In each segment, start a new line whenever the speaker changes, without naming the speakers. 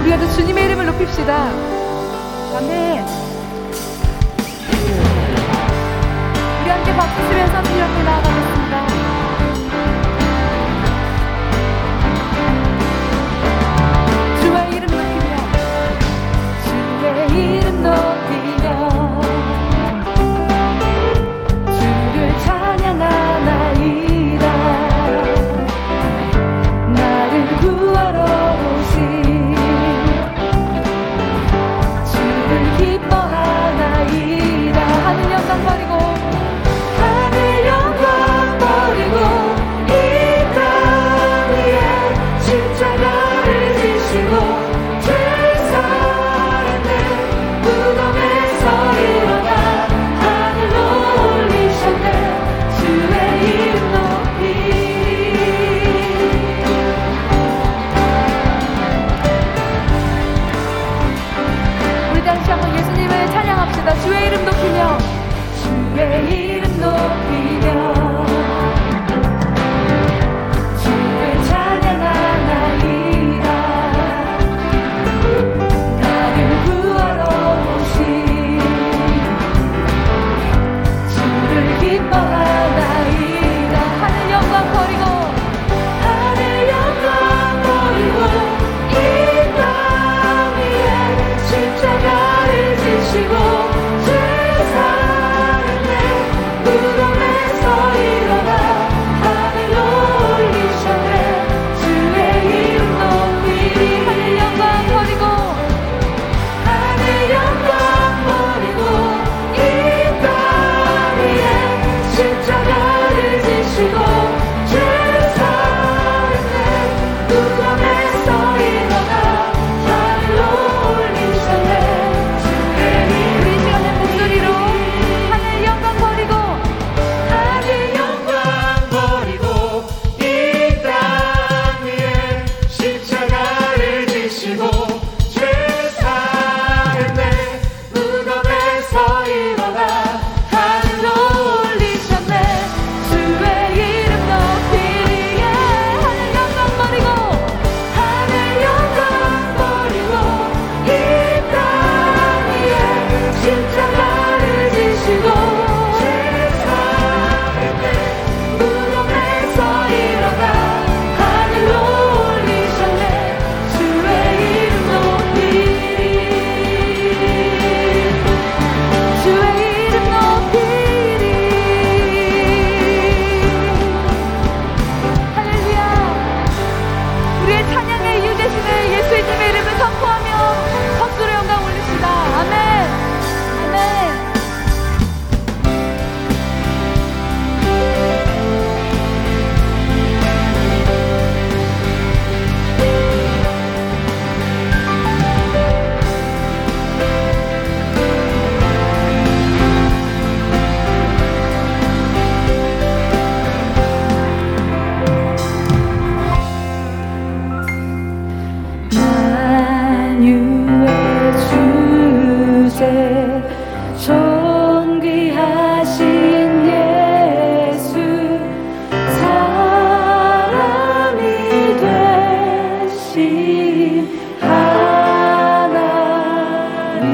우리가 또 주님의 이름을 높입시다. 아멘. 우리 함께 박수 치면서 주님 앞에 나아가겠습니다.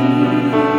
You.